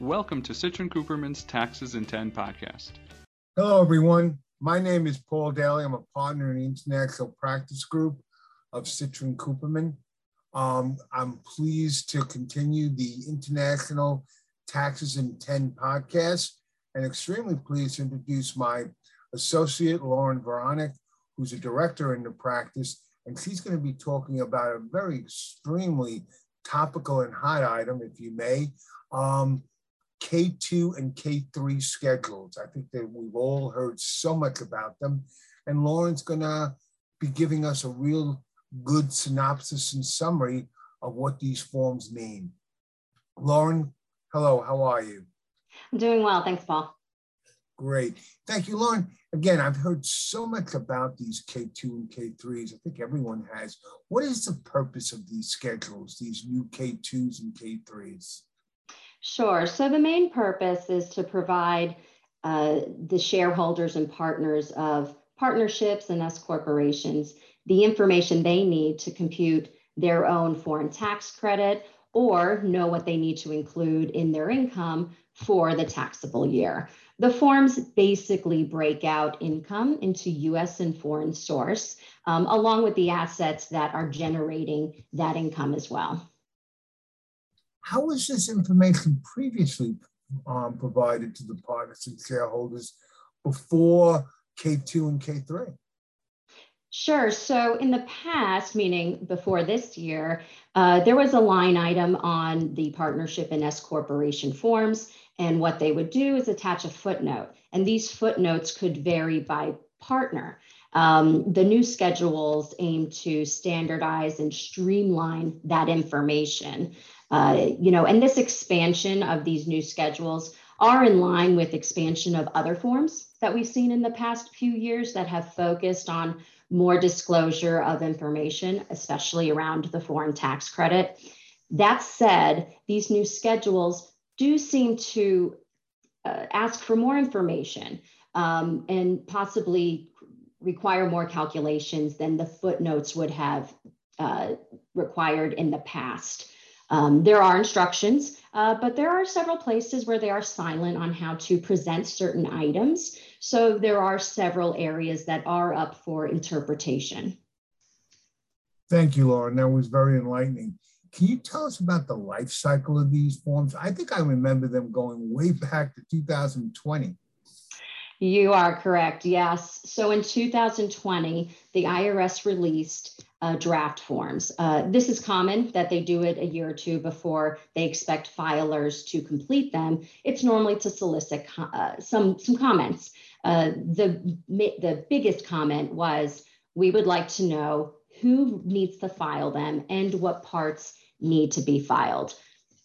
Welcome to Citrin Cooperman's Taxes in 10 podcast. Hello, everyone. My name is Paul Daly. I'm a partner in the International Practice Group of Citrin Cooperman. Um, I'm pleased to continue the International Taxes in 10 podcast and extremely pleased to introduce my associate, Lauren Veronic, who's a director in the practice. And she's going to be talking about a very extremely topical and hot item, if you may, um, K2 and K3 schedules. I think that we've all heard so much about them. And Lauren's going to be giving us a real good synopsis and summary of what these forms mean. Lauren, hello, how are you? I'm doing well. Thanks, Paul. Great. Thank you, Lauren. Again, I've heard so much about these K2 and K3s. I think everyone has. What is the purpose of these schedules, these new K2s and K3s? Sure. So the main purpose is to provide uh, the shareholders and partners of partnerships and S corporations the information they need to compute their own foreign tax credit or know what they need to include in their income for the taxable year. The forms basically break out income into US and foreign source, um, along with the assets that are generating that income as well. How was this information previously um, provided to the partners and shareholders before K2 and K3? Sure. So in the past, meaning before this year, uh, there was a line item on the partnership and S corporation forms. And what they would do is attach a footnote. And these footnotes could vary by partner. Um, the new schedules aim to standardize and streamline that information. Uh, you know, and this expansion of these new schedules are in line with expansion of other forms that we've seen in the past few years that have focused on more disclosure of information, especially around the foreign tax credit. That said, these new schedules do seem to uh, ask for more information um, and possibly require more calculations than the footnotes would have uh, required in the past. Um, there are instructions, uh, but there are several places where they are silent on how to present certain items. So there are several areas that are up for interpretation. Thank you, Lauren. That was very enlightening. Can you tell us about the life cycle of these forms? I think I remember them going way back to 2020. You are correct. Yes. So in 2020, the IRS released uh, draft forms. Uh, this is common that they do it a year or two before they expect filers to complete them. It's normally to solicit uh, some some comments. Uh, the the biggest comment was, "We would like to know who needs to file them and what parts need to be filed."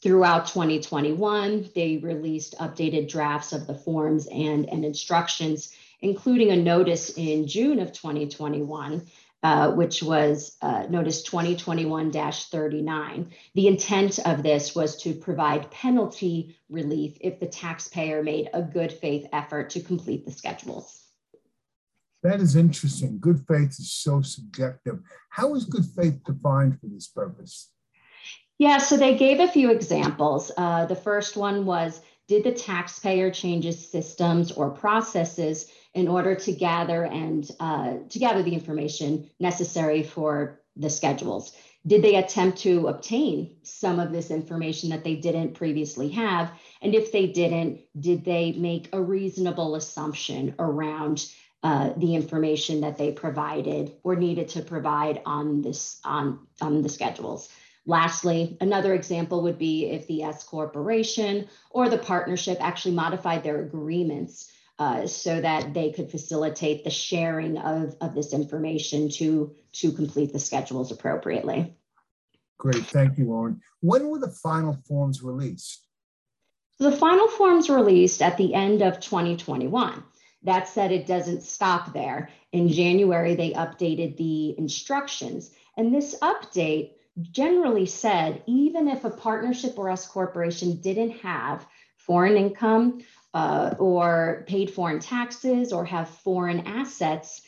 Throughout 2021, they released updated drafts of the forms and, and instructions, including a notice in June of 2021 uh, which was uh, notice 2021 39. The intent of this was to provide penalty relief if the taxpayer made a good faith effort to complete the schedules. That is interesting. Good faith is so subjective. How is good faith defined for this purpose? Yeah, so they gave a few examples. Uh, the first one was Did the taxpayer changes systems or processes in order to gather and uh, to gather the information necessary for the schedules. Did they attempt to obtain some of this information that they didn't previously have? And if they didn't, did they make a reasonable assumption around uh, the information that they provided or needed to provide on this on, on the schedules? Lastly, another example would be if the S corporation or the partnership actually modified their agreements uh, so that they could facilitate the sharing of, of this information to, to complete the schedules appropriately. Great, thank you, Lauren. When were the final forms released? So the final forms released at the end of 2021. That said, it doesn't stop there. In January, they updated the instructions. And this update generally said even if a partnership or S corporation didn't have foreign income uh, or paid foreign taxes or have foreign assets,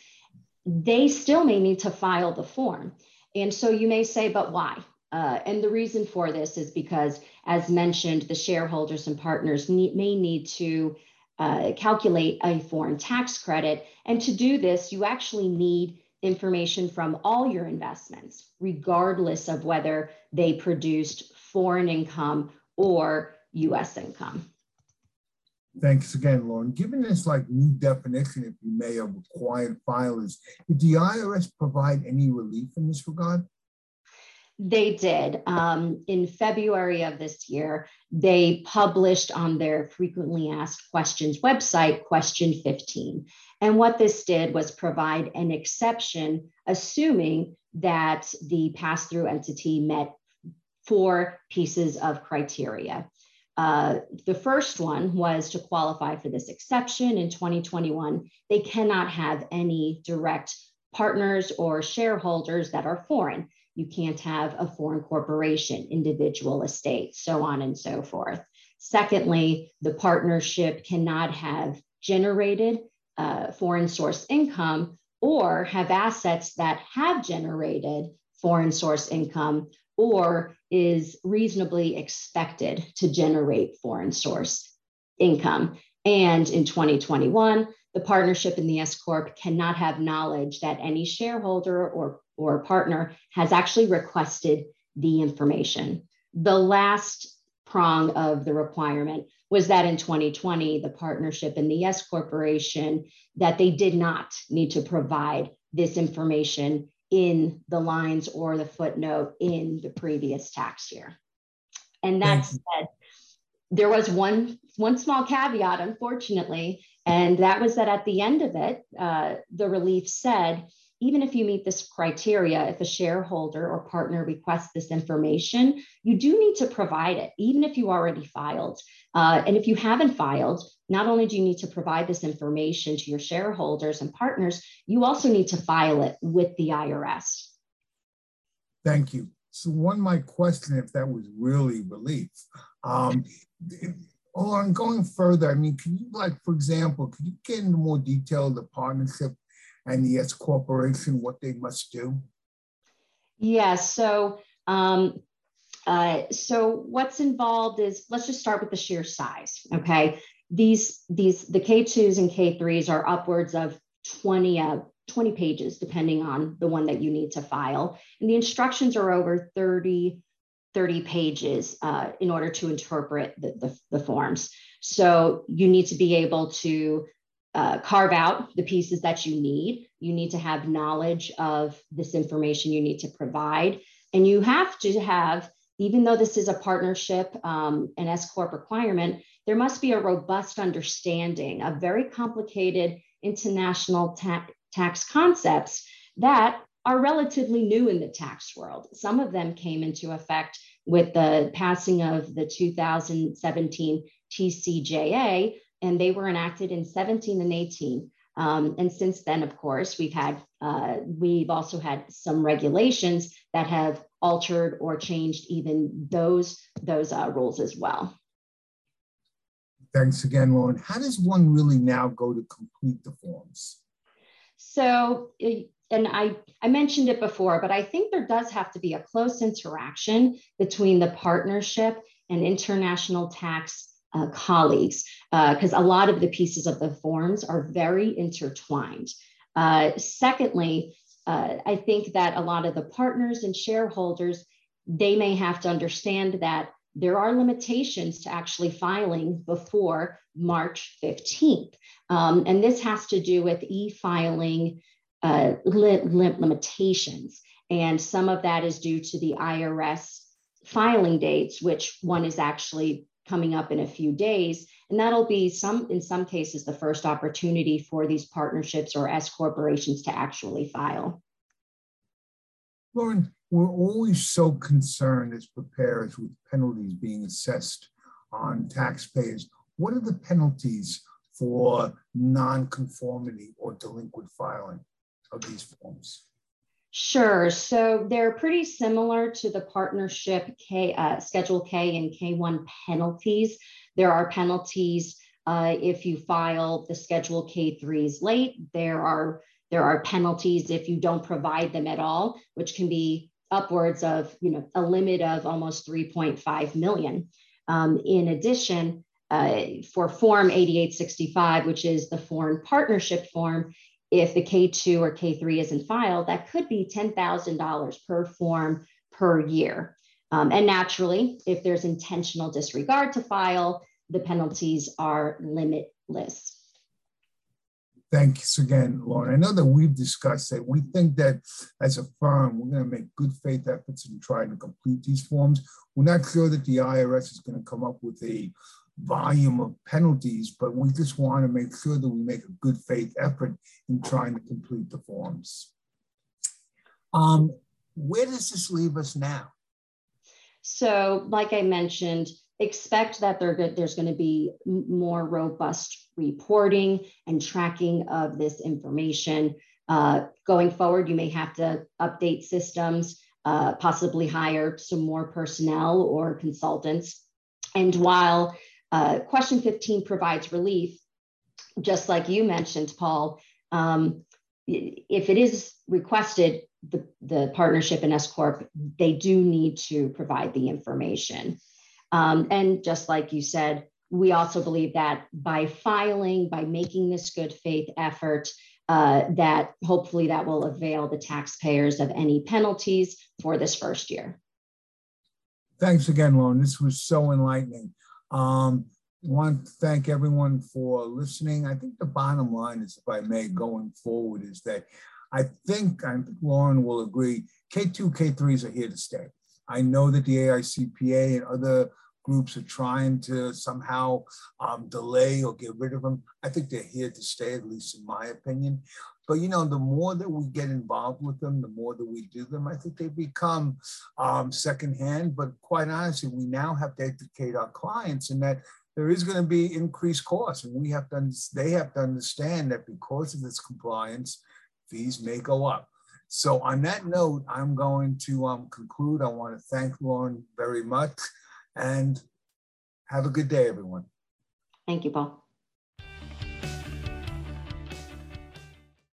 they still may need to file the form. And so you may say, but why? Uh, and the reason for this is because as mentioned, the shareholders and partners need, may need to uh, calculate a foreign tax credit. And to do this, you actually need information from all your investments, regardless of whether they produced foreign income or US income. Thanks again, Lauren. Given this like new definition, if you may, of required filers, did the IRS provide any relief in this regard? They did. Um, in February of this year, they published on their frequently asked questions website question 15. And what this did was provide an exception, assuming that the pass through entity met four pieces of criteria. Uh, the first one was to qualify for this exception in 2021. They cannot have any direct partners or shareholders that are foreign. You can't have a foreign corporation, individual estate, so on and so forth. Secondly, the partnership cannot have generated uh, foreign source income or have assets that have generated foreign source income or is reasonably expected to generate foreign source income. And in 2021, the partnership in the S Corp cannot have knowledge that any shareholder or or partner has actually requested the information. The last prong of the requirement was that in 2020, the partnership and the S corporation that they did not need to provide this information in the lines or the footnote in the previous tax year. And that said, there was one one small caveat, unfortunately, and that was that at the end of it, uh, the relief said even if you meet this criteria, if a shareholder or partner requests this information, you do need to provide it, even if you already filed. Uh, and if you haven't filed, not only do you need to provide this information to your shareholders and partners, you also need to file it with the IRS. Thank you. So one might question if that was really relief. Um, on going further, I mean, can you, like, for example, can you get into more detail the partnership and the S corporation what they must do? Yes. So, um, uh, so what's involved is let's just start with the sheer size. Okay, these these the K2s and K3s are upwards of 20 uh, 20 pages depending on the one that you need to file, and the instructions are over 30 30 pages uh, in order to interpret the, the, the forms. So you need to be able to uh, carve out the pieces that you need. You need to have knowledge of this information you need to provide. And you have to have, even though this is a partnership, um, an S Corp requirement, there must be a robust understanding of very complicated international ta- tax concepts that are relatively new in the tax world. Some of them came into effect with the passing of the 2017 TCJA, and they were enacted in 17 and 18. Um, and since then, of course, we've had uh, we've also had some regulations that have altered or changed even those those uh, rules as well. Thanks again, Lauren. How does one really now go to complete the forms? So, and I, I mentioned it before, but I think there does have to be a close interaction between the partnership and international tax uh, colleagues because uh, a lot of the pieces of the forms are very intertwined. Uh, secondly, uh, I think that a lot of the partners and shareholders, they may have to understand that there are limitations to actually filing before March 15th. Um, and this has to do with e-filing uh, li- limitations. And some of that is due to the IRS filing dates, which one is actually coming up in a few days. And that'll be some, in some cases, the first opportunity for these partnerships or S corporations to actually file. Lauren, we're always so concerned as preparers with penalties being assessed on taxpayers. What are the penalties for nonconformity or delinquent filing of these forms? Sure. So they're pretty similar to the partnership K, uh, Schedule K and K1 penalties. There are penalties uh, if you file the Schedule K3s late. There are there are penalties if you don't provide them at all, which can be upwards of you know a limit of almost 3.5 million. Um, in addition, uh, for Form 8865, which is the foreign partnership form, if the K2 or K3 isn't filed, that could be $10,000 per form per year. Um, and naturally, if there's intentional disregard to file, the penalties are limitless. Thanks again, Lauren. I know that we've discussed that we think that as a firm, we're going to make good faith efforts in trying to complete these forms. We're not sure that the IRS is going to come up with a volume of penalties, but we just want to make sure that we make a good faith effort in trying to complete the forms. Um, where does this leave us now? So, like I mentioned, expect that there's going to be more robust reporting and tracking of this information. Uh, going forward, you may have to update systems, uh, possibly hire some more personnel or consultants. And while uh, question 15 provides relief, just like you mentioned, Paul. Um, if it is requested, the, the partnership and S Corp, they do need to provide the information. Um, and just like you said, we also believe that by filing, by making this good faith effort, uh, that hopefully that will avail the taxpayers of any penalties for this first year. Thanks again, Lauren. This was so enlightening. Um, want to thank everyone for listening. I think the bottom line is, if I may, going forward, is that I think, I think Lauren will agree, K2, K3s are here to stay. I know that the AICPA and other groups are trying to somehow um, delay or get rid of them. I think they're here to stay, at least in my opinion. But you know, the more that we get involved with them, the more that we do them, I think they become um, secondhand. But quite honestly, we now have to educate our clients in that there is going to be increased costs, and we have to. They have to understand that because of this compliance, fees may go up. So on that note, I'm going to um, conclude. I want to thank Lauren very much, and have a good day, everyone. Thank you, Paul.